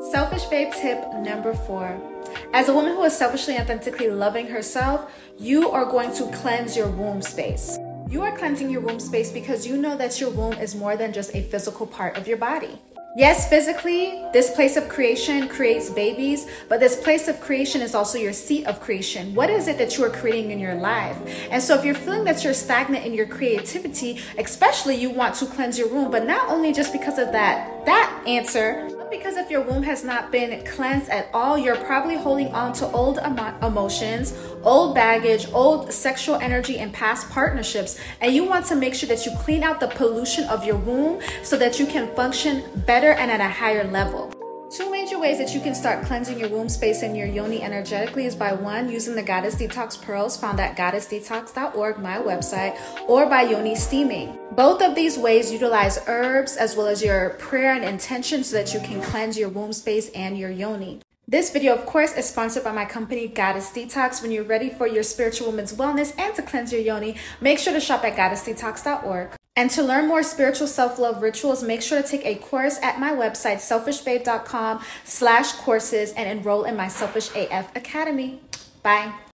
Selfish Babe tip number four. As a woman who is selfishly and authentically loving herself, you are going to cleanse your womb space. You are cleansing your womb space because you know that your womb is more than just a physical part of your body. Yes, physically, this place of creation creates babies, but this place of creation is also your seat of creation. What is it that you are creating in your life? And so, if you're feeling that you're stagnant in your creativity, especially you want to cleanse your womb, but not only just because of that, that answer, because if your womb has not been cleansed at all, you're probably holding on to old emo- emotions, old baggage, old sexual energy, and past partnerships. And you want to make sure that you clean out the pollution of your womb so that you can function better and at a higher level. Two major ways that you can start cleansing your womb space and your yoni energetically is by one, using the Goddess Detox Pearls found at goddessdetox.org, my website, or by yoni steaming. Both of these ways utilize herbs as well as your prayer and intention so that you can cleanse your womb space and your yoni. This video, of course, is sponsored by my company, Goddess Detox. When you're ready for your spiritual woman's wellness and to cleanse your yoni, make sure to shop at goddessdetox.org. And to learn more spiritual self-love rituals, make sure to take a course at my website, selfishbabe.com slash courses and enroll in my Selfish AF Academy. Bye.